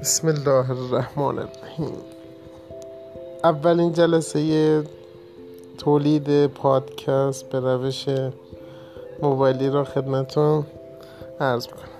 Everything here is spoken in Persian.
بسم الله الرحمن الرحیم. اولین جلسه تولید پادکست به روش موبایلی را خدمتون عرض می‌کنم.